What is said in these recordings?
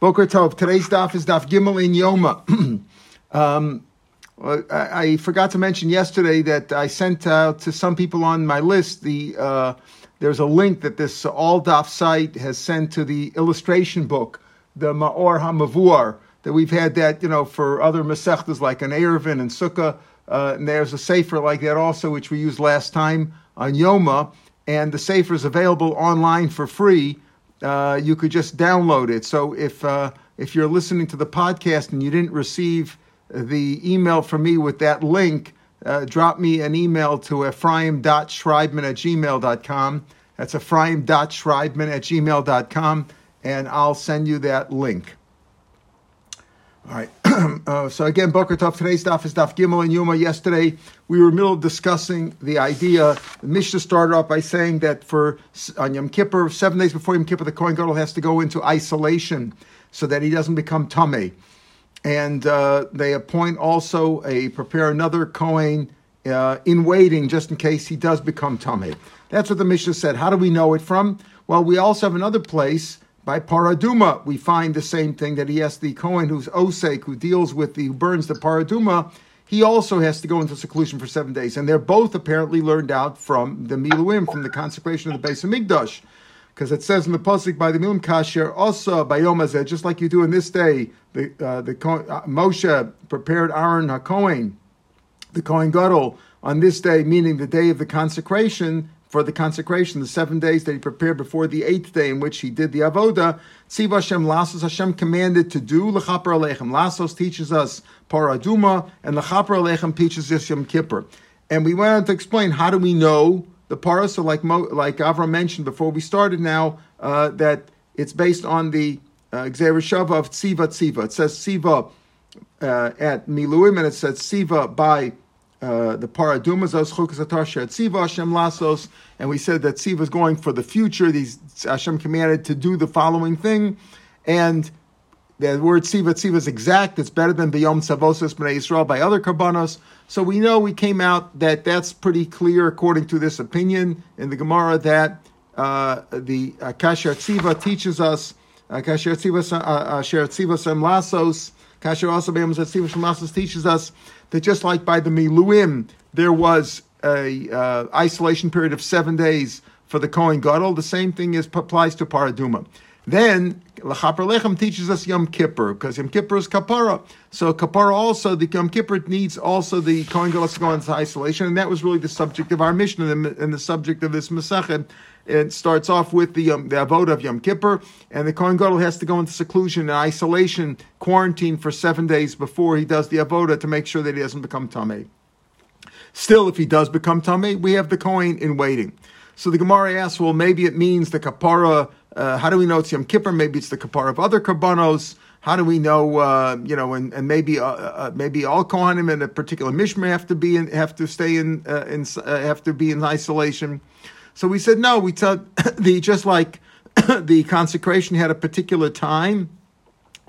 Boker Tov. Today's daf is daf Gimel in Yoma. um, I, I, forgot to mention yesterday that I sent out to some people on my list the uh, there's a link that this all daf site has sent to the illustration book, the Maor Hamavuar, that we've had that you know for other masechtas like an Eruvin and Sukkah. Uh, and there's a sefer like that also, which we used last time on Yoma, and the sefer is available online for free uh, you could just download it. So if uh, if you're listening to the podcast and you didn't receive the email from me with that link, uh, drop me an email to ephraim.schreibman at gmail.com. That's ephraim.schreibman at gmail.com, and I'll send you that link. All right. uh, so again, Boker Tov. Today's daf is daf Gimel and Yoma. Yesterday we were in the middle of discussing the idea. The Mishnah started off by saying that for on Yom Kippur, seven days before Yom Kippur, the Kohen Gadol has to go into isolation so that he doesn't become tamei. And uh, they appoint also a prepare another Kohen uh, in waiting just in case he does become tamei. That's what the Mishnah said. How do we know it from? Well, we also have another place by paraduma, we find the same thing that he has the Kohen who's osek, who deals with the who burns the paraduma. He also has to go into seclusion for seven days, and they're both apparently learned out from the miluim, from the consecration of the base of Migdash, because it says in the pasuk by the miluim kasher also by Yom just like you do in this day. The uh, the uh, Moshe prepared Aaron Hakohen, the Kohen Gadol, on this day, meaning the day of the consecration for the consecration, the seven days that he prepared before the eighth day in which he did the avoda. Tziv Hashem Lasos Hashem commanded to do lechaper alechem. Lasos teaches us paraduma, and lechaper alechem teaches us Yom Kippur. And we went on to explain how do we know the para. So, like Mo, like Avram mentioned before we started, now uh, that it's based on the uh, of Tziva Tziva. It says Tziva uh, at Miluim, and it says Tziva by uh, the paradumas as tziva Hashem lasos, and we said that tziva is going for the future. These Hashem commanded to do the following thing, and the word tziva tziva is exact. It's better than biyom tzavosis b'nei Yisrael by other karbanos. So we know we came out that that's pretty clear according to this opinion in the Gemara that uh, the uh, kasher tziva teaches us uh, kasher tziva uh, sem lasos. Kasher also b'yom teaches us that just like by the Miluim, there was a uh, isolation period of seven days for the Kohen Gadol, the same thing is, applies to Paraduma. Then Lachaper Lechem teaches us Yom Kippur because Yom Kippur is Kapara. So Kapara also the Yom Kippur needs also the Kohen Gadol to go into isolation, and that was really the subject of our Mishnah and the, and the subject of this Masachet. It starts off with the um, the avoda of Yom Kippur, and the Kohen Gadol has to go into seclusion and isolation, quarantine for seven days before he does the avoda to make sure that he doesn't become tamei. Still, if he does become tamei, we have the Kohen in waiting. So the Gemara asks, well, maybe it means the kapara. Uh, how do we know it's Yom Kippur? Maybe it's the kapara of other karbanos. How do we know? Uh, you know, and, and maybe uh, uh maybe all kohanim in a particular mishmar have to be in, have to stay in, uh, in uh, have to be in isolation. So we said no. We told the just like the consecration had a particular time,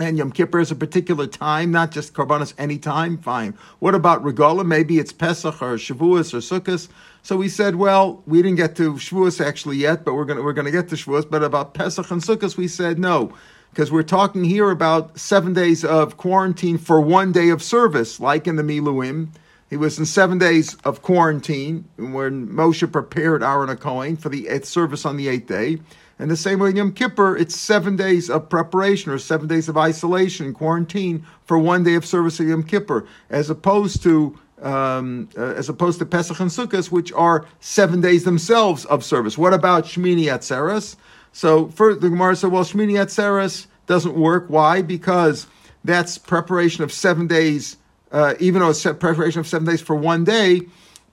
and Yom Kippur is a particular time, not just Karbanos any time. Fine. What about Regola? Maybe it's Pesach or Shavuos or Sukkot. So we said, well, we didn't get to Shavuos actually yet, but we're gonna we're gonna get to Shavuos. But about Pesach and Sukkot, we said no, because we're talking here about seven days of quarantine for one day of service, like in the Miluim. He was in seven days of quarantine when Moshe prepared Aaron Cohen for the eighth service on the eighth day. And the same way in Yom Kippur, it's seven days of preparation or seven days of isolation, quarantine for one day of service of Yom Kippur, as opposed to um, uh, as opposed to Pesach and Sukkot, which are seven days themselves of service. What about Shmini Atzeres? So for the Gemara said, well, Shmini Atzeres doesn't work. Why? Because that's preparation of seven days uh, even though it's preparation of seven days for one day,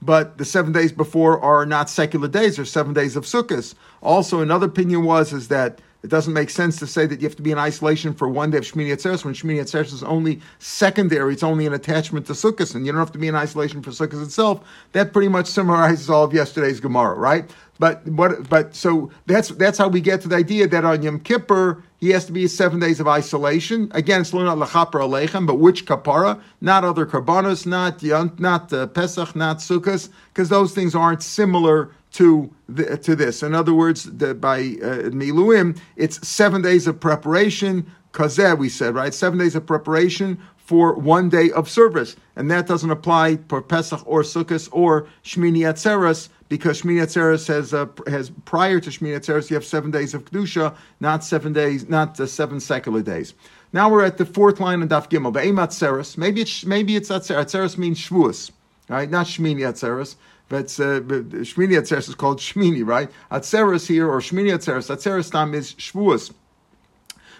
but the seven days before are not secular days; they're seven days of Sukkot. Also, another opinion was is that it doesn't make sense to say that you have to be in isolation for one day of Shmini Atzeres when Shmini Atzeres is only secondary. It's only an attachment to Sukkot, and you don't have to be in isolation for Sukkot itself. That pretty much summarizes all of yesterday's Gemara, right? But what? But so that's that's how we get to the idea that on Yom Kippur he has to be seven days of isolation. Again, it's not lachapra alechem, but which kapara? Not other karbanos, not not uh, Pesach, not Sukkot, because those things aren't similar to the, to this. In other words, the, by uh, Miluim, it's seven days of preparation. Kazeh, we said, right? Seven days of preparation for one day of service. And that doesn't apply for Pesach or Sukkot or Shmini Atzeres because Shmini Atzeres has, uh, has prior to Shmini Atzeres, you have seven days of Kedusha, not seven days, not uh, seven secular days. Now we're at the fourth line of Daf Gimel. Be'em Atzeres. Maybe it's, maybe it's Atzeres. Atzeres means Shavuos, right? Not Shmini Atzeres. But uh, Shmini Atzeres is called Shmini, right? Atzeres here, or Shmini Atzeres, Atzeres time is Shavuos.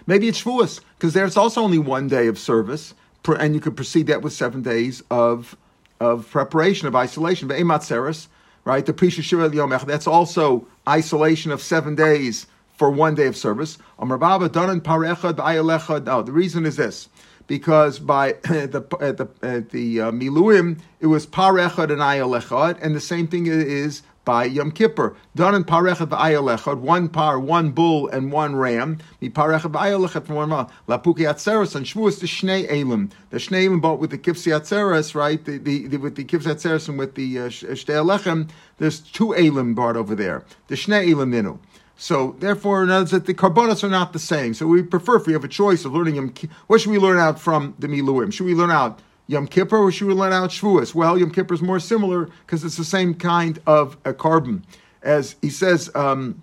Maybe it's Shavuos, because there's also only one day of service, and you could proceed that with seven days of, of preparation, of isolation. But Ematzeres, right? The Prisha Shira Yomech, that's also isolation of seven days for one day of service. Amr Baba Danan Parechad Ayalechad. No, the reason is this because by the at the at the uh, miluim it was par echad and ayal echad, and the same thing is by Yom Kippur. Done in par echad one par, one bull, and one ram. Mi par echad ayal echad from one. Lapuki atzeres and Shmuas the shnei elim. The shnei elim bought with the kifsi atzeres, right? The, the, the, with the kifsi atzeres and with the uh, shtei lechem. There's two elim brought over there. The shnei elim ninu. So therefore, notice that the carbonas are not the same. So we prefer if we have a choice of learning Yom what should we learn out from the Miluim? Should we learn out Yom Kippur or should we learn out Shavuos? Well, Yom Kippur is more similar because it's the same kind of a carbon. As he says, um,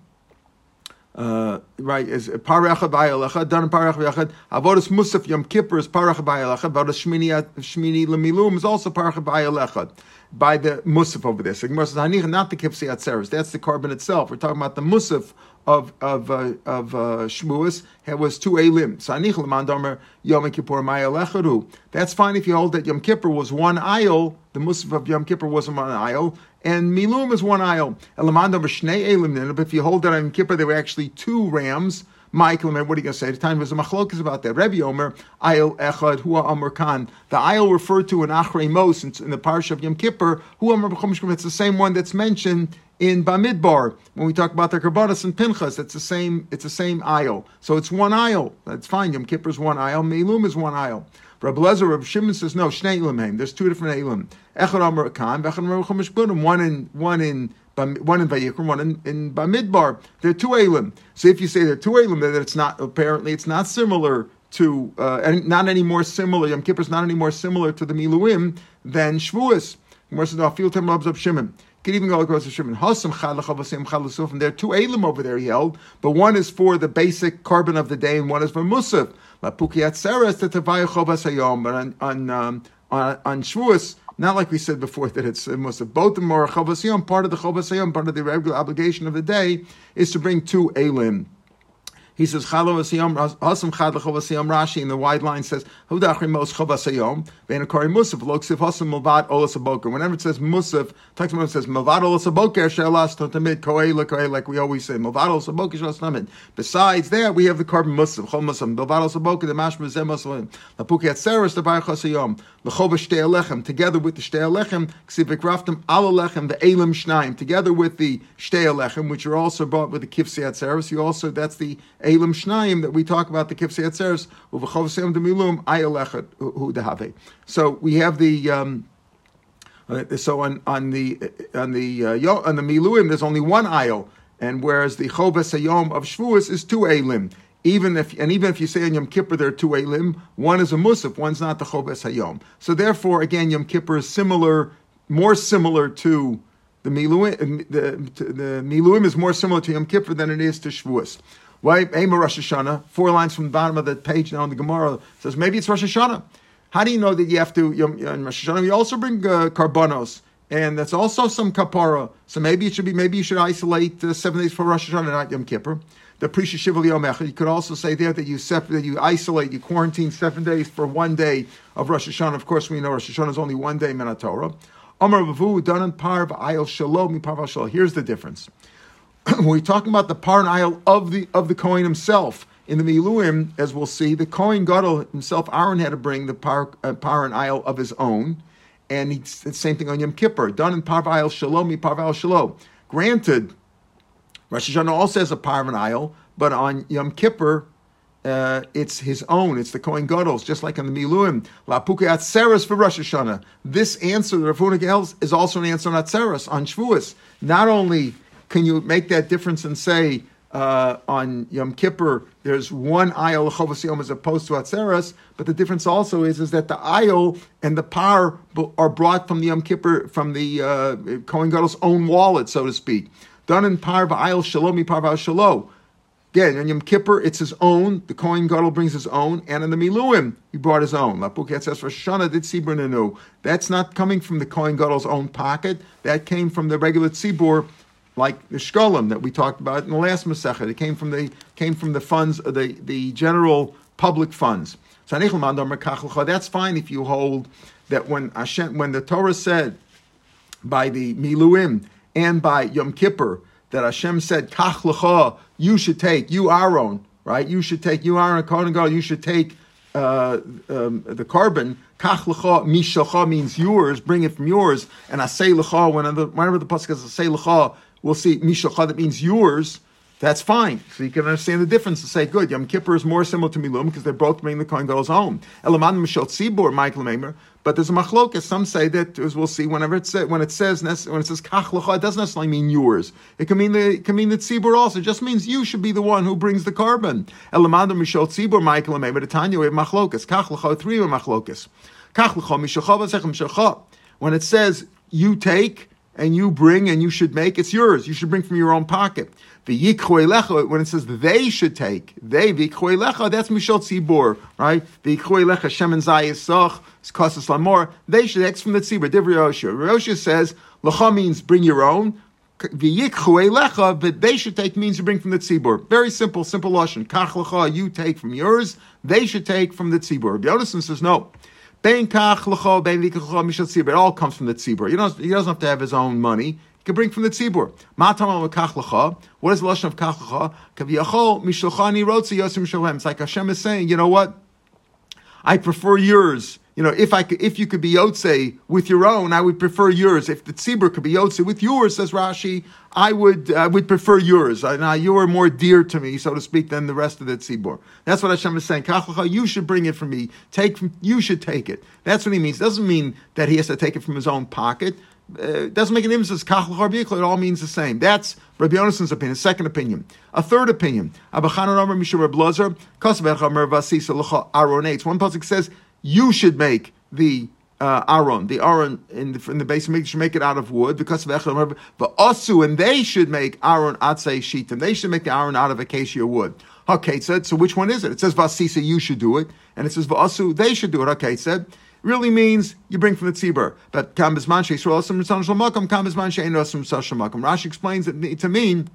uh, right, is parach ba'alecha, done parach b'yachad. Avodas musaf Yom Kippur is parach ba'alecha. Avodas shmini shmini lemilum is also parach ba'alecha by the musaf over there. So Gemara says, not the kipsi atzeres. That's the carbon itself. We're talking about the musaf of of uh, of uh, Shmuas was two elim. Sanich lemandomer Yom Kippur ma'alecharu. That's fine if you hold that Yom Kippur was one aisle. The musaf of Yom Kippur was one aisle, and Milum is one aisle. Elamandomer shnei elim. If you hold that on Yom Kippur, there were actually two rams. Michael, what are you going to say? The time was a machlokas about that. Rebbe Omer, Ayel Echad, Hua Amr Khan. The Ayel referred to in Achrei Mos in the parsha of Yom Kippur, Hua Amr It's the same one that's mentioned in Bamidbar when we talk about the Karbanas and Pinchas. It's the same. It's the same aisle. So it's one aisle. That's fine. Yom Kippur is one aisle. Meilum is one aisle. Rabbi Lezer, Rabbi Shimon says no. Shnei Elim There's two different Elim. Echad Amar Khan. Vechad Amar One in one in one in Vayikram, one in, in Bamidbar. They're two Elim. So if you say they're two Elim, then it's not apparently it's not similar to uh, and not any more similar. Yom Kippur is not any more similar to the Miluim than Shavuos. Could even go across the Shimon. And there are two elim over there he held, but one is for the basic carbon of the day, and one is for musaf. Lapuki atzeres to tavayachovas hayom. But on on um, on, on Shavuos, not like we said before that it's. Both of them are chavasiyom. Part of the chavasiyom, part of the regular obligation of the day, is to bring two elim. He says, Rashi in the wide line says. Whenever it says Musaf, it says Mavad Olas Aboker, Shelas Totamid, Koela Koela, like we always say, Mavad Olas Aboker, Shelas Tamid. Besides that, we have the carbon Musaf, Chol Musaf, Mavad Olas Aboker, the Mashma Zem Muslim, Lapuki Atzeres, the Bar Lechova Shtei Alechem, together with the Shtei Alechem, Ksivik Raftam Alechem, the Elim Shnaim, together with the Shtei Alechem, which are also brought with the Kifsi Atzeres, you also, that's the Elim Shnayim that we talk about the Kifsei Atzeres Uvachovsem Demilum Ayelechet Hu Dehave. So we have the. Um, uh, so on, on the on the uh, on the miluim, there's only one ayil, and whereas the chobes hayom of Shavuos is two elim. Even if and even if you say on Yom Kippur there are two elim, one is a musaf, one's not the chobes hayom. So therefore, again, Yom Kippur is similar, more similar to the miluim. The, the miluim is more similar to Yom Kippur than it is to Shavuos. Why Ema Rosh Hashanah? Four lines from the bottom of the page now in the Gemara says maybe it's Rosh Hashanah. How do you know that you have to in Rosh Hashanah? You also bring uh, karbonos, and that's also some kapara. So maybe it should be maybe you should isolate uh, seven days for Rosh Hashanah, not Yom Kippur. The Prisha Shival Yom You could also say there that you separate, you isolate, you quarantine seven days for one day of Rosh Hashanah. Of course, we know Rosh Hashanah is only one day Torah. Amar Danan Parv Ayel Shalom Parv. Here's the difference. we're talking about the Paran Isle of the of the Kohen himself, in the Miluim, as we'll see, the Kohen Gadol himself, Aaron had to bring the par, uh, of his own, and it's the same thing on Yom Kippur, done in Parv Shalom, Parv Shalom. Granted, Rosh Hashanah also has a Parvan Isle, but on Yom Kippur, uh, it's his own. It's the Kohen Gadol's, just like in the Miluim. La Atzeres for Rosh Hashanah. This answer, the Rav is also an answer on Atzeres, on Shavuos. Not only can you make that difference and say uh, on Yom Kippur there's one ayil Chovos Yom as opposed to Atzeres, but the difference also is is that the ayil and the par are brought from the Yom Kippur from the uh, Kohen Gadol's own wallet, so to speak. Done in par v'ayil shalomi par v'ashalo. Again, on Yom Kippur, it's his own. The Kohen Gadol brings his own, and in the Miluim, he brought his own. That's not coming from the Kohen Gadol's own pocket. That came from the regular Tzibur like the shkolim that we talked about in the last Masechet. It came from the came from the funds, the the general public funds. That's fine if you hold that when Hashem, when the Torah said by the Miluim and by Yom Kippur that Hashem said Kach lecha, you should take you Aaron, right? You should take you Aaron Kohen God. You should take uh, um, the carbon. Kach lecha mishacha means yours. Bring it from yours. And asay lecha whenever whenever the pasuk says asay lecha we'll see Mishacha, that means yours, that's fine. So you can understand the difference to say, good, Yom Kippur is more similar to Milum because they're both bringing the Kohen Gadol's home. Elaman Mishal Tzibur, Michael Mamer. But there's a machlokas. Some say that, as we'll see, whenever it says, when it says when it says kach it doesn't necessarily mean yours. It can mean the it can mean the tzibur also. It just means you should be the one who brings the carbon. Elamadu mishal tzibur Michael Mamer. Tanya we have machlokas. Kach three are machlokas. Kach lecha When it says you take and you bring and you should make, it's yours. You should bring from your own pocket. The when it says they should take, they, lecha, that's Mishal Tzibur, right? The they should, that's from the Tzibur, Div Roshia. Roshia says, Lecha means bring your own, lecha, but they should take means you bring from the tzibur. Very simple, simple lashon. Kach you take from yours. They should take from the tzibur. Yonason says no. It all comes from the tzibur. He doesn't, he doesn't have to have his own money. He can bring from the tzibur. What is the lashon of kach. It's like Hashem is saying, you know what? I prefer yours you know, if I could, if you could be Yotze with your own, I would prefer yours. If the tzibur could be Yotze with yours, says Rashi, I would I would prefer yours. Now you are more dear to me, so to speak, than the rest of the tzibur. That's what Hashem is saying. You should bring it from me. Take, you should take it. That's what he means. It doesn't mean that he has to take it from his own pocket. Uh, it doesn't make a difference. It all means the same. That's Rabbi Yonason's opinion. Second opinion. A third opinion. One pasuk says you should make the uh, Aaron, the Aaron in the, in the base, make, should make it out of wood because of Echel. But Osu, and they should make Aaron Atzei Shitim. They should make the Aaron out of acacia wood. Okay, said. So which one is it? It says Vasisa, you should do it, and it says Vasu, they should do it. Okay, said. Really means you bring from the tzibur. But kam bisman sheisrael osam ritzon shalmakom, kam bisman shein osam shalmakom. Rashi explains it to mean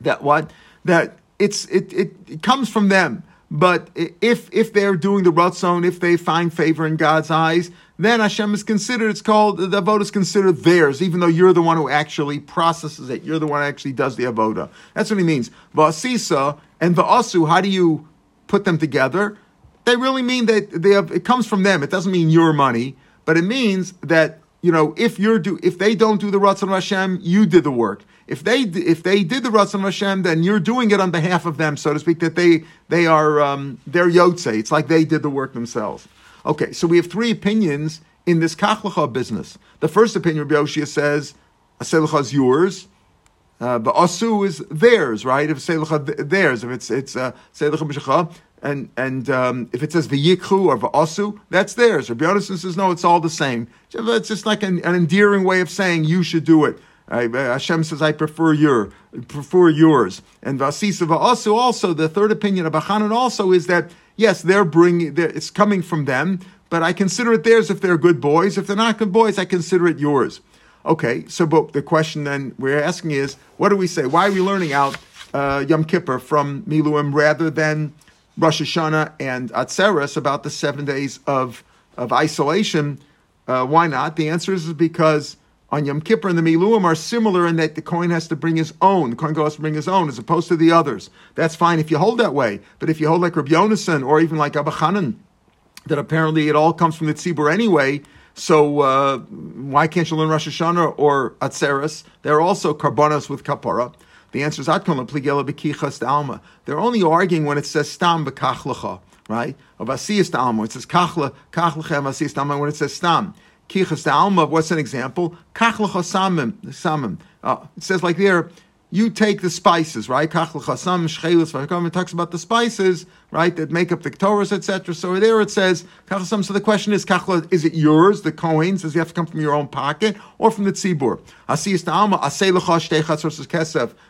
that what that it's it, it, it comes from them. But if if they're doing the ratzon, if they find favor in God's eyes, then Hashem is considered. It's called the avoda is considered theirs, even though you're the one who actually processes it. You're the one who actually does the avoda. That's what he means. Va'asisa and va'asu. How do you put them together? They really mean that they have. It comes from them. It doesn't mean your money, but it means that you know if you're do if they don't do the ratzon Hashem, you did the work. If they if they did the Ratzon Hashem, then you're doing it on behalf of them, so to speak. That they they are um, they're yotze. It's like they did the work themselves. Okay, so we have three opinions in this kachlecha business. The first opinion, Rabbi Yoshia says, "Aselecha is yours." Uh, but asu is theirs, right? If seilecha theirs, if it's it's uh, seilecha and and um, if it says v'yikhu or v'asu, that's theirs. Rabbi Yonason says no, it's all the same. It's just like an, an endearing way of saying you should do it. I, Hashem says, I prefer your, prefer yours. And Vasisa also, also, the third opinion of Achanan also is that, yes, they're bringing, they're, it's coming from them, but I consider it theirs if they're good boys. If they're not good boys, I consider it yours. Okay, so but the question then we're asking is, what do we say? Why are we learning out uh, Yom Kippur from Miluim rather than Rosh Hashanah and Atzeres about the seven days of, of isolation? Uh, why not? The answer is because on Yom Kippur and the Miluim are similar in that the coin has to bring his own. The coin has to bring his own as opposed to the others. That's fine if you hold that way. But if you hold like Rabbi Yonason or even like Abba Chanan, that apparently it all comes from the Tzibur anyway, so uh, why can't you learn Rosh Hashanah or Atzeres? They're also karbonos with kapara. The answer is Atkon Pligela Bekichas Alma. They're only arguing when it says Stam Bekachlecha, right? Of Asiyas Alma. It says Kachla, Kachlecha, and Asiyas Alma when it says Stam. Kichas Alma, what's an example? Kachlecha Samim. Uh, it says like there, you take the spices, right? It talks about the spices, right, that make up the Torahs, etc. So there it says, so the question is, is it yours, the coins? Does it have to come from your own pocket or from the tzibur?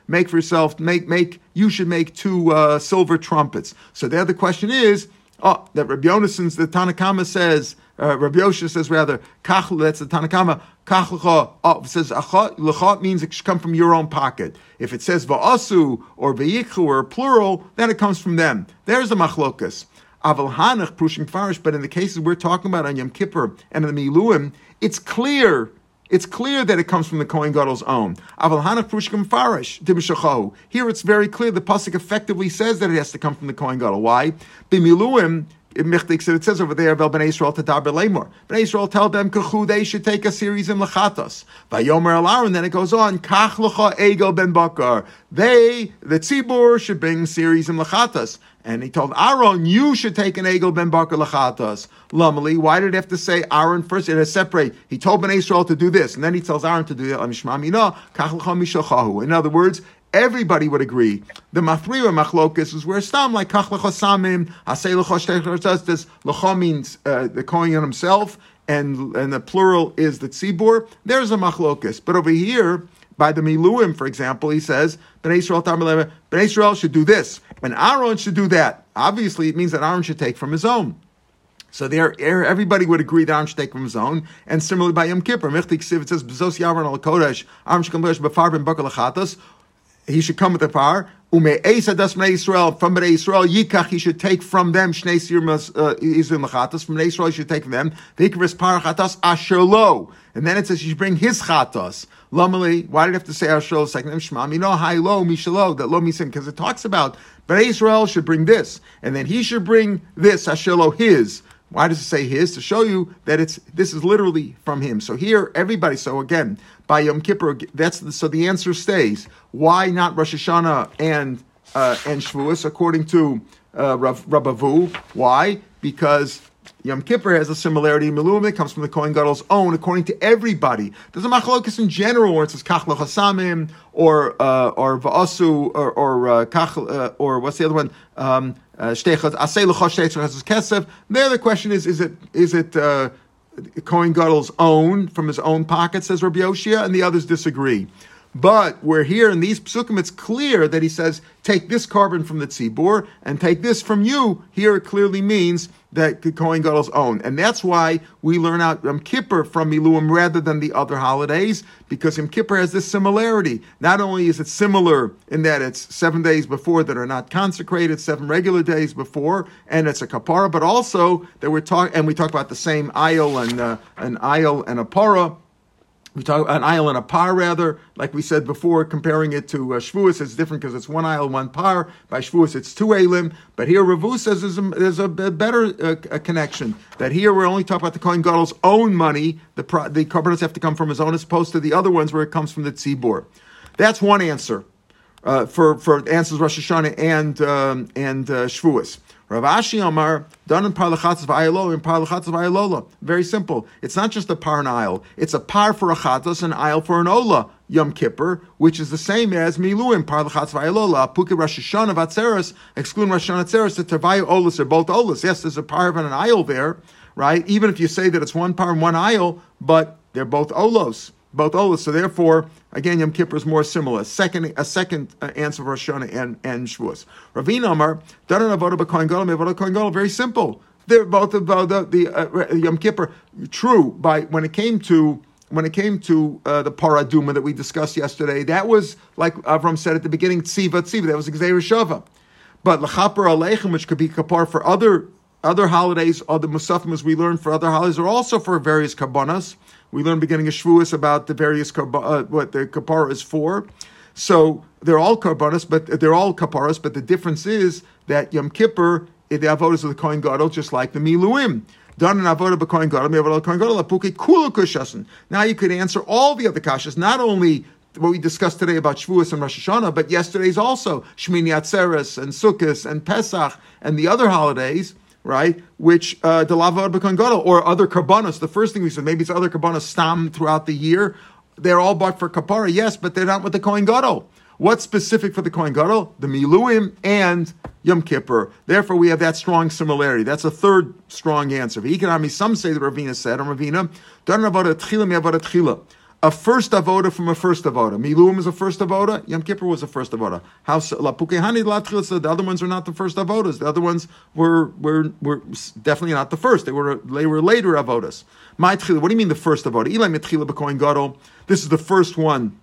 Make for yourself, make, make, you should make two uh, silver trumpets. So there the question is, oh, that Rabbi Yonasson's, the Tanakama says, uh, Rabbi Yosha says rather, kach, that's the Tanakama, kach oh, says l'cha means it should come from your own pocket. If it says va'asu or v'yikhu or plural, then it comes from them. There's the machlokas. Aval hanach prushim farish, but in the cases we're talking about on Yom Kippur and in the Miluim, it's clear it's clear that it comes from the Kohen Gadol's own. Avalhanakh Pushkam Farish, Dibushachou. Here it's very clear. The pasuk effectively says that it has to come from the Kohen Gadol. Why? Bimiluim, it says over there, Bnei Israel Tadaber Lemor. Bnei tell them, Kachu, they should take a series in Lachatos. Vayomer Al then it goes on, Kach Egel Ben Bakar. They, the Tzibur, should bring series in Lachatos. And he told Aaron, you should take an Egel Ben Bakar Lachatos. Lamali, why did he have to say Aaron first? It has separate. He told Ben Israel to do this, and then he tells Aaron to do that. In other words, everybody would agree. The Mathriwa Machlokas is where Stam like Kach Lechosamim, Lechosh this Lecho means uh, the Kohen himself, and and the plural is the Tzibur. There's a Machlokas. But over here, by the Miluim, for example, he says, Ben Israel, Israel should do this, and Aaron should do that. Obviously, it means that Aaron should take from his own. So there, er, everybody would agree that Aaron should take from his own. And similarly by Yom Kippur, it says, Bezos Yavran al Kodesh, Aaron should come Befar ben Bakal he should come with the par. Ume Esa das Israel from Bnei Israel Yikach he should take from them Shnei Sirmas uh, Israel Machatas from Bnei Israel he should take from them. Vikris Par Chatas Asherlo and then it says you should bring his Chatas Lamali why did you have to say Asherlo second name Shema know Hi Lo Mishalo that Lo Misim because it talks about Bnei Israel should bring this. And then he should bring this Asherlo his why does it say his? To show you that it's this is literally from him. So here, everybody. So again, by Yom Kippur, that's the, so the answer stays. Why not Rosh Hashanah and uh, and Shavuos according to uh, Rav, Rabavu? Why? Because Yom Kippur has a similarity Miluim that comes from the Kohen Gadol's own, according to everybody. There's a machlokas in general where it says Kach Hasamim or uh, or Va'asu or or uh, Kach uh, or what's the other one? Um, uh, there, the question is: Is it is it uh, Gadol's own from his own pocket? Says Rabbi Yoshia, and the others disagree. But we're here in these psukim, it's clear that he says, take this carbon from the tzibur and take this from you. Here it clearly means that the Kohen Gadol's own. And that's why we learn out Yom Kippur from Miluim rather than the other holidays, because Yom Kippur has this similarity. Not only is it similar in that it's seven days before that are not consecrated, seven regular days before, and it's a kapara, but also that we're talking, and we talk about the same aisle and uh, an aisle and a para we talk an aisle and a par rather, like we said before, comparing it to uh, Shavuos, it's different because it's one aisle, one par. By Shavuos, it's two alim. But here, Ravu says there's a, there's a better uh, a connection. That here we're only talking about the Kohen Gadol's own money. The the carbonates have to come from his own, as opposed to the other ones where it comes from the tzibor. That's one answer uh, for for answers Rosh Hashanah and um, and uh, Shavuos. Rav Ashi Amar, done in Parlachatz Vayalola, in Parlachatz Vayalola. Very simple. It's not just a par and aisle. It's a par for a chatos, an aisle for an ola, Yom Kippur, which is the same as Milu in Parlachatz Vayalola. Apuke Rosh Hashanah Vatzeres, excluding Rosh Hashanah Vatzeres, the Tavaya Olas are both olas. Yes, there's a par and an aisle there, right? Even if you say that it's one par and one aisle, but they're both olos both olas. So therefore, again, Yom Kippur is more similar. Second, a second uh, answer for Hashanah and, and Shavuos. Ravina Amar, Danan Avodah B'Kohen Gadol, very simple. They're both about the, the uh, Yom Kippur. True, by when it came to when it came to uh, the paraduma that we discussed yesterday, that was like Avram said at the beginning, tziva tziva. That was Gzeira Shava. But lachaper aleichem, which could be kapar for other other holidays, other musafim as we learned for other holidays, are also for various karbanas. We learned beginning of Shavuos about the various uh, what the kapara is for. So they're all karbanas, but they're all kaparas. But the difference is that Yom Kippur, the avodas of the Kohen Gadol, just like the Miluim. Done an avodah b'Kohen Gadol, avodah Kohen Gadol, apuke kula kushasin. Now you could answer all the other kashas, not only what we discussed today about Shavuos and Rosh Hashanah, but yesterday's also Shmini Atzeres and Sukkot and Pesach and the other holidays, right? Which uh, Delava Kohen Gadol or other karbanos. The first thing we said, maybe it's other karbanos stam throughout the year. They're all bought for kapara, yes, but they're not with the Kohen Gadol. What's specific for the Kohen Gadol? The Miluim and Yom Kippur. Therefore, we have that strong similarity. That's a third strong answer. Some say the Ravina said, or Ravina, a first avoda from a first avoda. Miluim is a first avoda. Yom Kippur was a first avoda. How the other ones are not the first avodas. The other ones were were were definitely not the first. They were they were later avodas. My What do you mean the first avoda? Eli mitchila b'koin gadol. This is the first one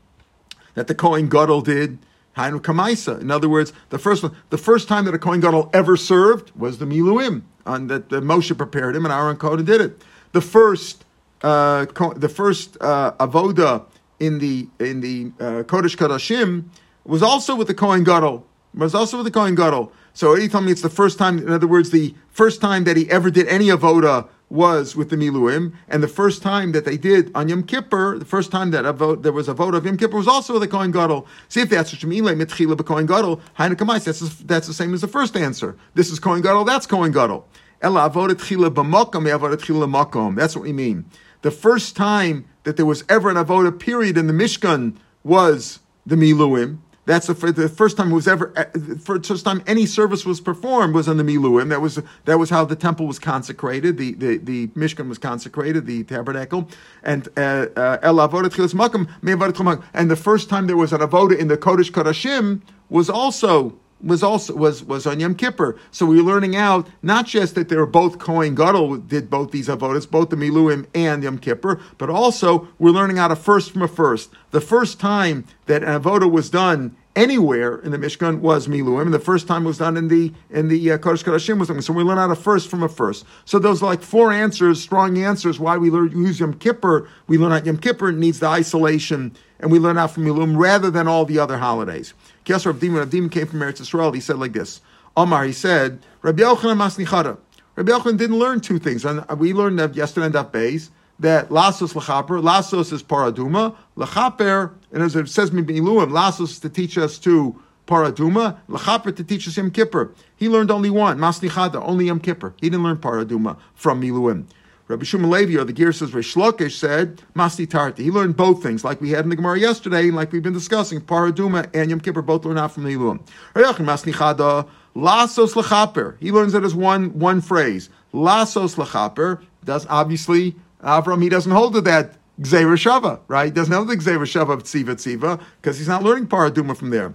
that the Kohen Gadol did. Hainu kamaisa. In other words, the first one, the first time that a Kohen Gadol ever served was the Miluim, and that the Moshe prepared him, and Aaron Kohen did it. The first, uh, the first uh, avoda in the in the uh, Kodesh Kadashim was also with the Kohen Gadol. Was also with the Kohen Gadol. So you tell me it's the first time. In other words, the first time that he ever did any avoda was with the Miluim, and the first time that they did on Yom Kippur, the first time that there was a vote of Yom Kippur was also with the Kohen Gadol. See if that's what you Shemile Mitchila Kohen Gadol, Hainakamais, that's, that's the same as the first answer. This is Kohen Gadol, that's Kohen Gadol. Ela avodat chila b'makom, avodat chila makom. That's what we mean. The first time that there was ever an avoda period in the Mishkan was the Miluim. That's the, the first time it was ever, uh, first time any service was performed was on the Miluim. That was that was how the temple was consecrated. The the, the Mishkan was consecrated, the tabernacle, and uh, uh, El Avodah And the first time there was an avoda in the Kodesh Kodashim was also was also was was on Yom Kippur. So we are learning out not just that they were both Kohen Gadol did both these avodas, both the Miluim and Yom Kippur, but also we're learning out a first from a first. The first time that an avoda was done anywhere in the Mishkan was Miluim, and the first time it was done in the in the uh, Kodesh Kodashim was done. So we learn out a first from a first. So those like four answers, strong answers why we learn use Yom Kippur. We learn out Yom Kippur needs the isolation, and we learn out from Miluim rather than all the other holidays. Kesser of Demon, Demon came from Eretz Israel. He said like this: Omar, he said, Rabbi Yochanan Masnichada. Rabbi Yochanan didn't learn two things, and we learned that yesterday in Daf Beis that lasos lachaper, lasos is paraduma, lachaper, and as it says me Miluim, lasos to teach us to paraduma, lachaper to teach us Yom Kippur. He learned only one, masnichada, only Yom Kippur. He didn't learn paraduma from Miluim. Rabbi Shimon Levi, or the Gear says Rish Lakish said, Masti Tarti. He learned both things, like we had in the Gemara yesterday, and like we've been discussing. Paraduma and Yom Kippur both learn out from the Iluim. Lasos Lachaper. He learns it as one, one phrase. Lasos Lachaper does obviously, Avram, he doesn't hold to that Gzeira Shava, right? He doesn't have the Gzeira Shava of Tziva Tziva, because he's not learning Paraduma from there.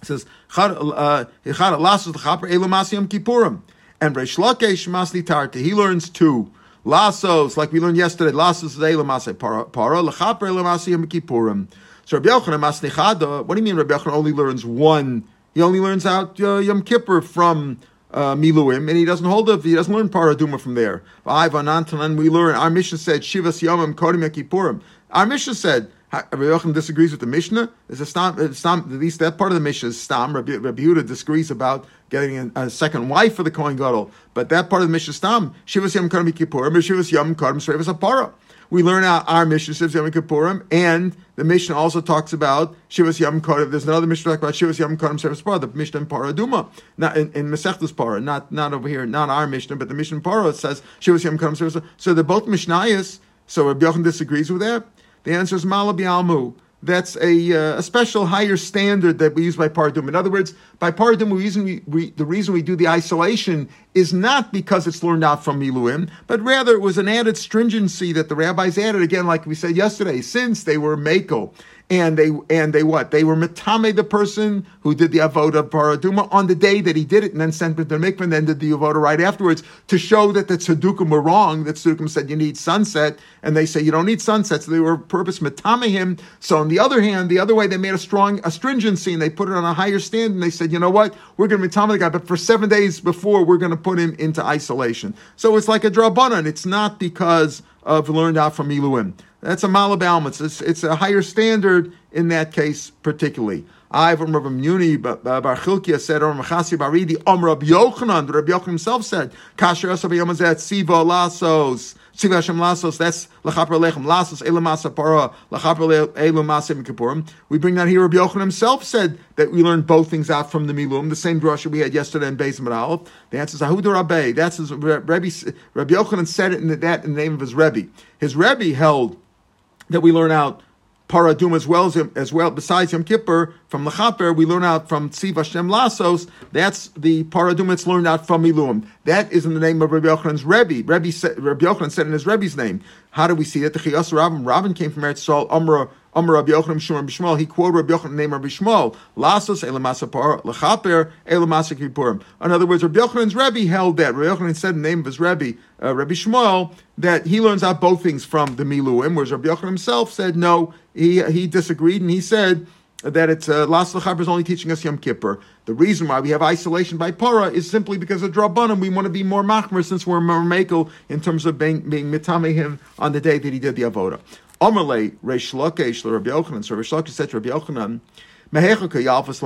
He says, uh, Lasos Lachaper, Elamasi Yom Kippurim. And Rish Lakish Masli Tarti. He learns two. Lasos, like we learned yesterday, lasos is elamase para, lechaper elamase yom kippurim. So Rabbi Yochanan masnichada, what do you mean Rabbi Yochanan only learns one? He only learns out uh, Yom Kippur from uh, Miluim, and he doesn't hold it, he doesn't learn Paraduma from there. We learn, our Mishnah said, Shivas Yomim Kodim Kippurim. Our Mishnah said, Rabbi Yochanan disagrees with the Mishnah. It's a stam, stam, at least that part of the Mishnah is stam. Rabbi, Rabbi disagrees about getting a, a, second wife for the Kohen Gadol. But that part of the Mishnah stam, Shivas Yom Karim Kippurim, Shivas Yom Karim Srevas Apara. We learn out our Mishnah Shivas Yom Kippurim, and the Mishnah also talks about Shivas Yom Karim. There's another Mishnah talk about Shivas Yom Karim Srevas Apara, the Mishnah in Paraduma, not in, in Masechtas Para, not not over here, not our Mishnah, but the Mishnah in Para says Shivas Yom Karim Srevas. So they're both Mishnayos. So Rabbi Yochanan disagrees with that. The answer is Malabi Almu. That's a, uh, a special higher standard that we use by Paradum. In other words, by reason we, we, the reason we do the isolation is not because it's learned out from Miluim, but rather it was an added stringency that the rabbis added, again, like we said yesterday, since they were Mako and they and they what they were mitame the person who did the avoda paraduma on the day that he did it, and then sent it to the mikvah, and then did the avoda right afterwards to show that the tzedukim were wrong. That tzedukim said you need sunset, and they say you don't need sunset, so they were purpose mitame him. So on the other hand, the other way they made a strong astringency and they put it on a higher stand, And they said you know what we're going to mitame the guy, but for seven days before we're going to put him into isolation. So it's like a drabanan. It's not because of learned out from Miluim. That's a malabalmutz. It's, it's a higher standard in that case, particularly. I've Rabbi Muni, Bar Chilkia said, or Machasi Baridi, Om Rabbi Yochanan, Rabbi Yochanan himself said, Kasher Asa B'yomazet Siva Lasos. Tziva Hashem lasos, that's lachaper lechem lasos elamasa para lachaper elamasa kippurim. We bring that here. Rabbi Yochanan himself said that we learned both things out from the milum. The same drasha we had yesterday in Beis Aleph. The answer is Ahuda Rabbi. That's his Rabbi. Rabbi Yochanan said it in the, that in the name of his Rebbe. His Rebbe held that we learn out paradum as well as, as well. Besides Yom Kippur, from Lechaper, we learn out from Tziv Hashem Lasos. That's the paradum that's learned out from Miluim. That is in the name of Rabbi Yochanan's Rebbe. Rebbe, Rabbi Yochanan said in his Rebbe's name. How do we see that? The Chiyas Rabin, Rabin came from Eretz Yisrael, Amra Amar Rabbi Yochanan Shmuel Bishmuel. He quoted Rabbi Yochanan name Rabbi Shmuel. Lasos elamasa par lechaper elamasa kippurim. In other words, Rabbi Yochanan's Rebbe held that. Rabbi Yochanan said the name of his Rebbe, uh, Rabbi Shmuel, that he learns out both things from the Miluim, whereas Rabbi Yochanan himself said no. He he disagreed and he said that it's uh, Las is only teaching us Yom Kippur. The reason why we have isolation by para is simply because of Drabanim. We want to be more machmer since we're more makel in terms of being, being mitame him on the day that he did the avoda. Amalei Reish Lakish Rabbi Yochanan. So Reish Lakish said to Rabbi Yochanan, Mehechaka Yalfas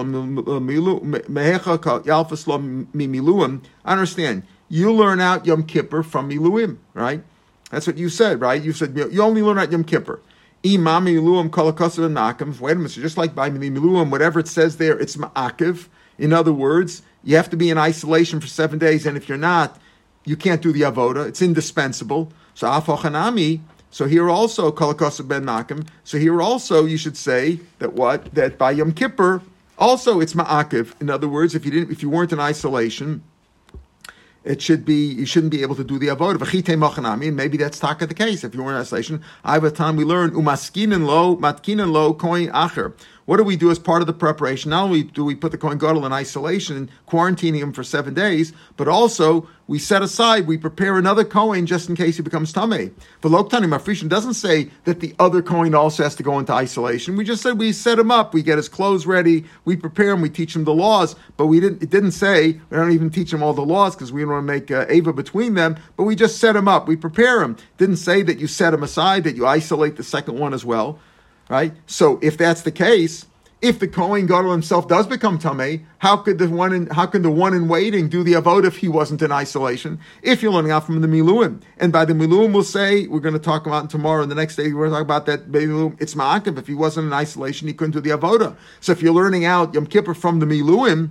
Lo Mimiluim. I understand. You learn out Yom Kippur from Miluim, right? That's what you said, right? You said you only learn out Yom Kippur. Imam Miluim Kolakosav and. Wait a minute. So just like by Miluim, whatever it says there, it's Ma'akiv. In other words, you have to be in isolation for seven days, and if you're not, you can't do the avoda. It's indispensable. So Afochanami, so here also, Kolakosa ben Makim. So here also, you should say that what that by Yom Kippur also it's ma'akiv. In other words, if you didn't, if you weren't in isolation, it should be you shouldn't be able to do the avodah. V'chite machanami, and maybe that's taka the case. If you were in isolation, I have a time we learn umaskinin lo matkinin lo koin acher. What do we do as part of the preparation? Not only do we put the Kohen Gadol in isolation, and quarantining him for seven days, but also we set aside, we prepare another Kohen just in case he becomes Tameh. But Loktani Mafrishan doesn't say that the other Kohen also has to go into isolation. We just said we set him up, we get his clothes ready, we prepare him, we teach him the laws, but we didn't, it didn't say, we don't even teach him all the laws because we don't want to make uh, Ava between them, but we just set him up, we prepare him. Didn't say that you set him aside, that you isolate the second one as well right? So if that's the case, if the Kohen Gadol himself does become Tameh, how could the one in, how can the one in waiting do the Avod if he wasn't in isolation? If you're learning out from the Miluim. And by the Miluim we'll say, we're going to talk about tomorrow and the next day we're going to talk about that Miluim, it's Ma'akiv. If he wasn't in isolation, he couldn't do the Avoda. So if you're learning out Yom Kippur from the Miluim,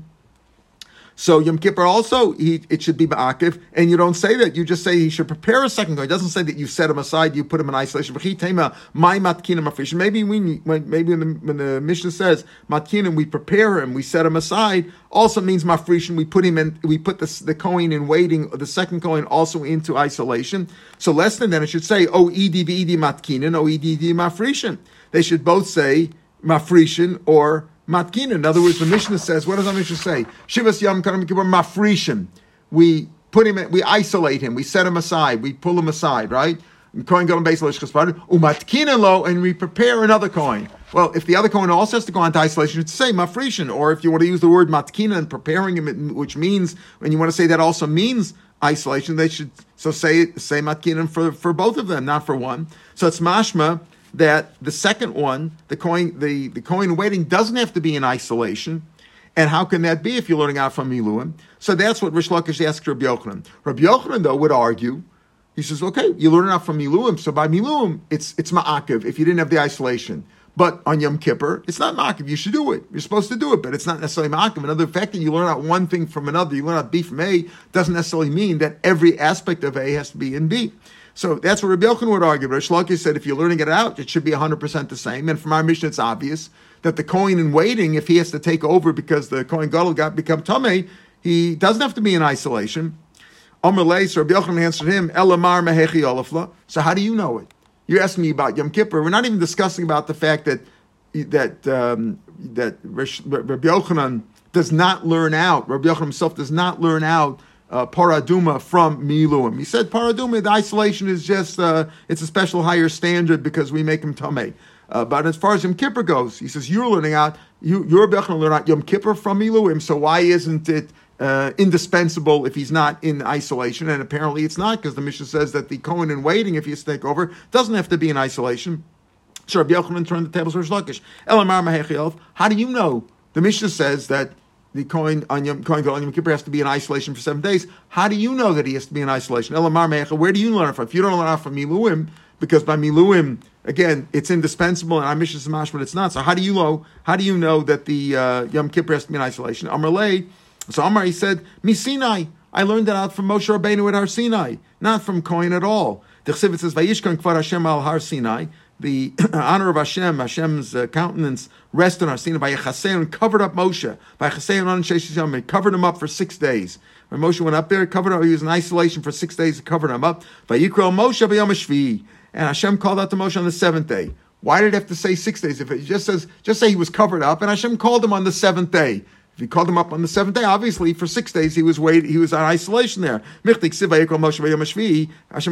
so Yom Kippur also, he, it should be Ma'akiv, and you don't say that. You just say he should prepare a second guy. It doesn't say that you set him aside, you put him in isolation. Maybe we, maybe when the, when the Mishnah says Matkinim, we prepare him, we set him aside, also means Mafrishin, we put him in, we put the, the coin in waiting, the second coin also into isolation. So less than that, it should say, O Edi V'Edi Matkinim, O Edi Mafrishin. They should both say Mafrishin or Matkin. In other words, the Mishnah says, what does the Mishnah say? Shivas Yom Karam Kippur Mafrishim. We put him, we isolate him, we set him aside, we pull him aside, right? Coin going base umatkina lo, and we prepare another coin. Well, if the other coin also has to go into isolation, it's say mafrishin. Or if you want to use the word matkina and preparing him, which means, and you want to say that also means isolation, they should so say say matkina for for both of them, not for one. So it's mashma that the second one, the coin, the, the coin waiting doesn't have to be in isolation. And how can that be if you're learning out from Miluim? So that's what Rish Lakish asked Rabbi Yochanan. Rabbi Yochanan, though, would argue, he says, okay, you learn out from Miluim, so by Miluim, it's, it's Ma'akiv if you didn't have the isolation. But on Yom Kippur, it's not Ma'akiv. You should do it. You're supposed to do it, but it's not necessarily Ma'akiv. Another fact that you learn out one thing from another, you learn out B from A, doesn't necessarily mean that every aspect of A has to be in B. So that's what Rabbi Yochanan would argue. Rish Lakish said if you're learning it out, it should be 100% the same. And from our Mishnah, it's obvious that the Kohen in waiting, if he has to take over because the Kohen Gadol got become Tomei, he doesn't have to be in isolation. Omer Leis, Rabbi Yochanan answered him, Elamar Mehechi Olafla. So how do you know it? You're asking me about Yom Kippur. We're not even discussing about the fact that that um, that Rabbi Yochanan does not learn out. Rabbi Yochanan himself does not learn out uh, paraduma from miluim. He said paraduma, the isolation is just uh, it's a special higher standard because we make him tamei. Uh, but as far as Yom Kippur goes, he says you're learning out you you're to learn out Yom Kippur from miluim. So why isn't it uh, indispensable if he's not in isolation? And apparently it's not because the Mishnah says that the Cohen in waiting, if he has over, doesn't have to be in isolation. So Rabbi Yochanan turned the tables for Shlokish. Elamar How do you know? The Mishnah says that the Kohen on Yom, Gadol on Yom Kippur has to be in isolation for seven days. How do you know that he has to be in isolation? Elamar Mecha, where do you learn it from? If you don't learn it from Miluim, because by Miluim, again, it's indispensable, and I'm Mishas Samash, but it's not. So how do you know? How do you know that the uh, Yom Kippur has to be in isolation? Amar so Amar he said, Misinai. I learned that out from Moshe Rabbeinu at Har Sinai, not from Kohen at all. The Chsivit says, Vayishkan Kvar Hashem al Har Sinai. The honor of Hashem, Hashem's uh, countenance rested on Har Sinai. Vayechasein covered up Moshe. Vayechasein on Sheshis covered him up for six days. When Moshe went up there, covered up, he was in isolation for six days, covered him up. Vayikro Moshe b'yom And Hashem called out to Moshe on the seventh day. Why did it have to say six days? If it just says, just say he was covered up, and Hashem called him on the seventh day. If he called him up on the seventh day, obviously for six days he was wait, he was on isolation there. Hashem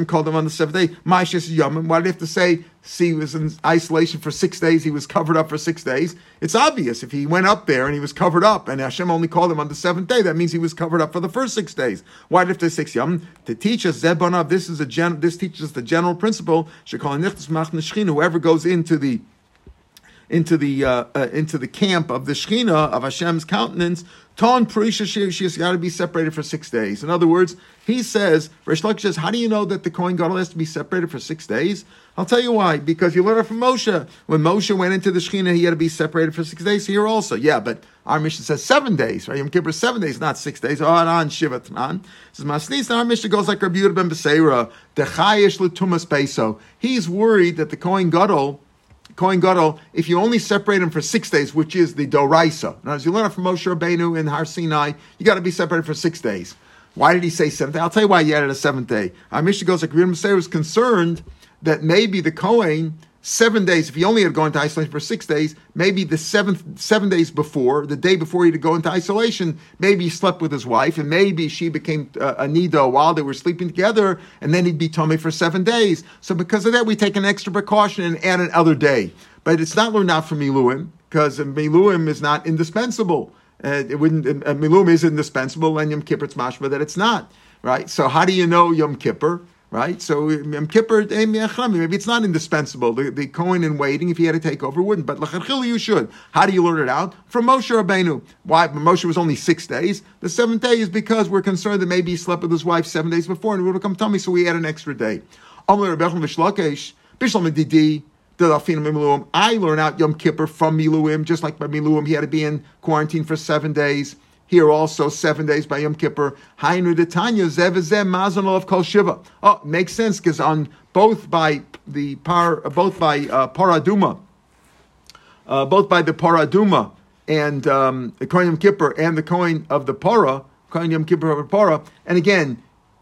called him on the seventh day. Why did he have to say see he was in isolation for six days? He was covered up for six days. It's obvious if he went up there and he was covered up, and Hashem only called him on the seventh day. That means he was covered up for the first six days. Why did he have to say six yom to teach us zebanav? This is a gen, this teaches us the general principle. Whoever goes into the into the uh, uh, into the camp of the Shechina of Hashem's countenance, Ton Purisha she has got to be separated for six days. In other words, he says, Reish Lakish says, how do you know that the Kohen Gadol has to be separated for six days? I'll tell you why. Because you learn it from Moshe. When Moshe went into the Shechina, he had to be separated for six days. Here also, yeah, but our Mishnah says seven days, right? Yom Kippur seven days, not six days. Oh, on Shiva Tanan. Says Masnis. Our Mishnah goes like Rabbi Yehuda ben Beseira, the Chayish Letumas Beso. He's worried that the Kohen Gadol Kohen Gadol, if you only separate him for six days, which is the Doraisa. Now, as you learn from Moshe Rabbeinu in Har Sinai, you got to be separated for six days. Why did he say seventh day? I'll tell you why he added a seventh day. Our Mishnah goes like Rebbe was concerned that maybe the Kohen seven days, if he only had gone into isolation for six days, maybe the seventh seven days before, the day before he had to go into isolation, maybe he slept with his wife, and maybe she became uh, a nido while they were sleeping together, and then he'd be tummy for seven days. So because of that, we take an extra precaution and add another day. But it's not learned out from Miluim, because Miluim is not indispensable. Uh, it wouldn't. Uh, Miluim is indispensable, and Yom Kippur it's mashma that it's not. Right. So how do you know Yom Kippur? Right? So Yom Kippur, eh, maybe it's not indispensable. The, the Kohen in waiting, if he had to take over, wouldn't. But Lachachil, you should. How do you learn it out? From Moshe Rabbeinu. Why? Moshe was only six days. The seventh day is because we're concerned that maybe he slept with his wife seven days before and it would have come tummy, so we add an extra day. I learn out Yom Kippur from Miluim, just like by Miluim, he had to be in quarantine for seven days. Here also, seven days by Yom Kippur. Hainu detanya zevezem mazon of kol shiva. Oh, makes sense because on both by the par, both by uh, paraduma, uh, both by the paraduma and um, the coin Yom Kippur and the coin of the para, coin Yom Kippur of the para. And again,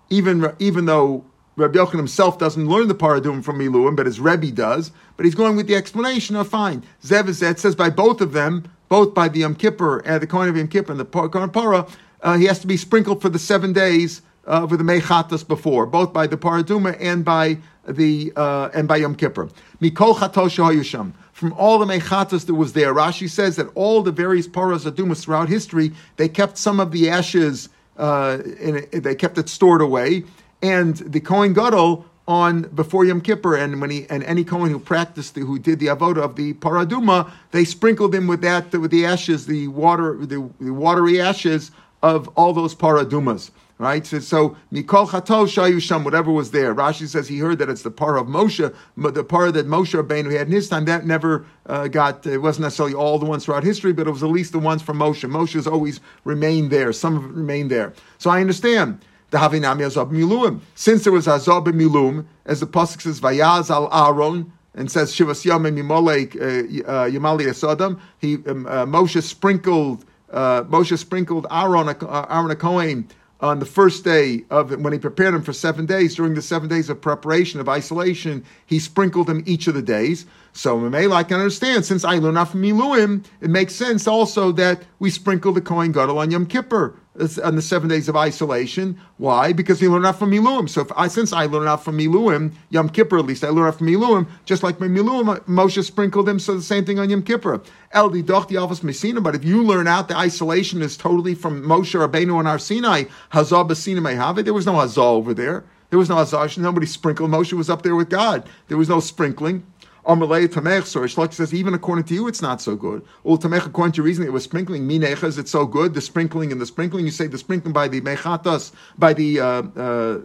even even though Rabbi Yochanan himself doesn't learn the paradum from Miluim, but his Rebbe does. But he's going with the explanation of fine. Zev says by both of them, both by the Yom Kippur and the coin of Yom Kippur and the Kohen Para, uh, he has to be sprinkled for the seven days uh, with the Mechatas before, both by the Paraduma and by the uh, and by Yom Kippur. Mikol Chatosh From all the Mechatas that was there, Rashi says that all the various Paras Adumas throughout history, they kept some of the ashes, uh, in, they kept it stored away, and the Kohen Gadol on before Yom Kippur, and when he and any Kohen who practiced the, who did the avoda of the paraduma, they sprinkled him with that with the ashes, the water, the, the watery ashes of all those paradumas. Right, so, so Mikol Chato Shayu Sham, whatever was there. Rashi says he heard that it's the par of Moshe, but the par that Moshe Rabbeinu had in his time. That never uh, got. It wasn't necessarily all the ones throughout history, but it was at least the ones from Moshe. Moshe has always remained there. Some of it remained there. So I understand the Havinami Azab Miluim. Since there was Azab Milum, as the Pasuk says, Vayaz al Aaron, and says Shivas Yamim Yimolek uh, uh, Yamali Asodam, he um, uh, Moshe sprinkled uh, Moshe sprinkled Aaron Aaron a Kohen on the first day of when he prepared him for seven days. During the seven days of preparation of isolation, he sprinkled him each of the days. So Mamela, I can understand since from Miluim, it makes sense also that we sprinkle the Kohen Gadol on Yom Kippur on the seven days of isolation. Why? Because he learn out from Miluim. So if I, since I learned out from Miluim, Yom Kippur at least, I learned out from Miluim, just like my Miluim, uh, Moshe sprinkled him, so the same thing on Yom Kippur. El Doch Alvas Messina, but if you learn out the isolation is totally from Moshe Rabbeinu and Har Sinai, Hazah Basina Mehave, there was no Hazah over there. There was no Hazah, nobody sprinkled. Moshe was up there with God. There was no sprinkling. Amalei Tamech, so Reish says, even according to you, it's not so good. Ul Tamech, according to your reasoning, it was sprinkling. Minechas, it's so good. The sprinkling and the sprinkling, you say the sprinkling by the Mechatas, by the, uh, uh,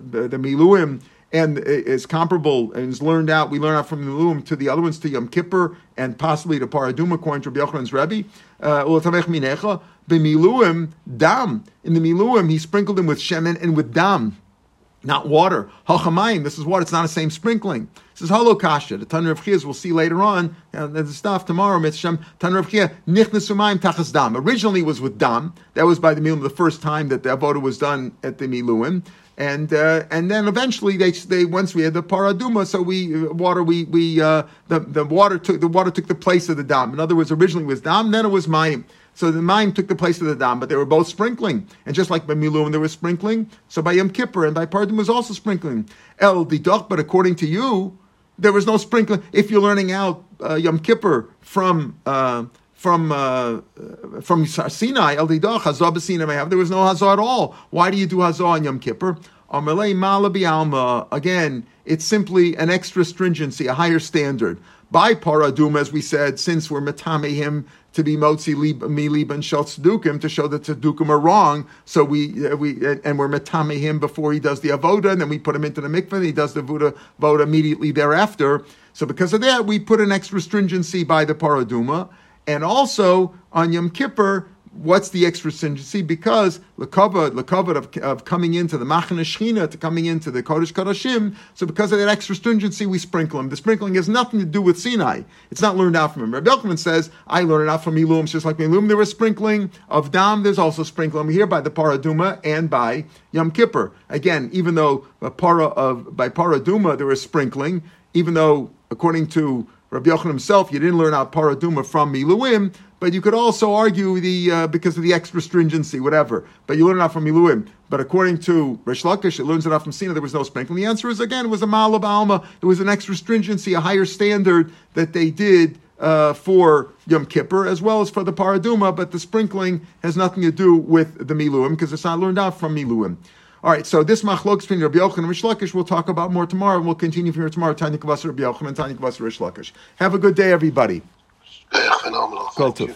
the, the Miluim, and is comparable and is learned out. We learn out from the Miluim to the other ones to Yom Kippur and possibly to Paraduma, according to Rabbi Yochanan's Rebbe. Uh, Minecha, dam. In the Miluim, he sprinkled them with shemen and with dam not water. Hachamayim, this is water, it's not the same sprinkling. This is halokasha. The Tanur of Chiaz we'll see later on, and the stuff tomorrow, Mitzvah, Tanur of Chiaz, Nichnesumayim Tachas Dam. Originally was with Dam. That was by the Miluim the first time that the Avodah was done at the Miluim. And uh, and then eventually they they once we had the paraduma, so we uh, water we we uh, the the water took the water took the place of the dam. In other words, originally was dam, then it was mayim. So the Mayim took the place of the Dam, but they were both sprinkling. And just like by Milu when they were sprinkling, so by Yom Kippur and by Pardim was also sprinkling. El Didoch, but according to you, there was no sprinkling. If you're learning out uh, Yom Kippur from uh, from uh, from Sinai, El Didoch, Hazah may have, there was no Hazah at all. Why do you do Hazah on Yom Kippur? Amalei Malabi Alma, again, it's simply an extra stringency, a higher standard. By Paradum, as we said, since we're Matame him to be motzi mi liban shel tzedukim to show that tzedukim are wrong. So we uh, we and we're metame him before he does the avoda, and then we put him into the mikveh. and He does the voda voda immediately thereafter. So because of that, we put an extra stringency by the paraduma, and also on Yom Kippur what's the extra stringency? Because the covet, the of, of coming into the Machane Shechina, to coming into the Kodesh Kodashim, so because of that extra stringency, we sprinkle them. The sprinkling has nothing to do with Sinai. It's not learned out from him. Rabbi Elkman says, I learned it out from Elum, just like Elum there was sprinkling of Dam, there's also sprinkling here by the Paraduma and by Yom Kippur. Again, even though para of, by Paraduma there was sprinkling, even though according to Rabbi Yochanan himself, you didn't learn out paraduma from Miluim, but you could also argue the uh, because of the extra stringency, whatever. But you learn it out from Miluim. But according to Reish Lakish, it learns it out from Sina. There was no sprinkling. The answer is again, it was a malab alma. It was an extra stringency, a higher standard that they did uh, for Yom Kippur as well as for the paraduma. But the sprinkling has nothing to do with the Miluim because it's not learned out from Miluim. All right, so this machlok between Rabbi Yochanan and Reish Lakish we'll talk about more tomorrow, and we'll continue from here tomorrow. Tanya Kavasa Rabbi Yochanan and Tanya Kavasa Reish Lakish. Have a good day, everybody. Erg phenomenal. Cultive.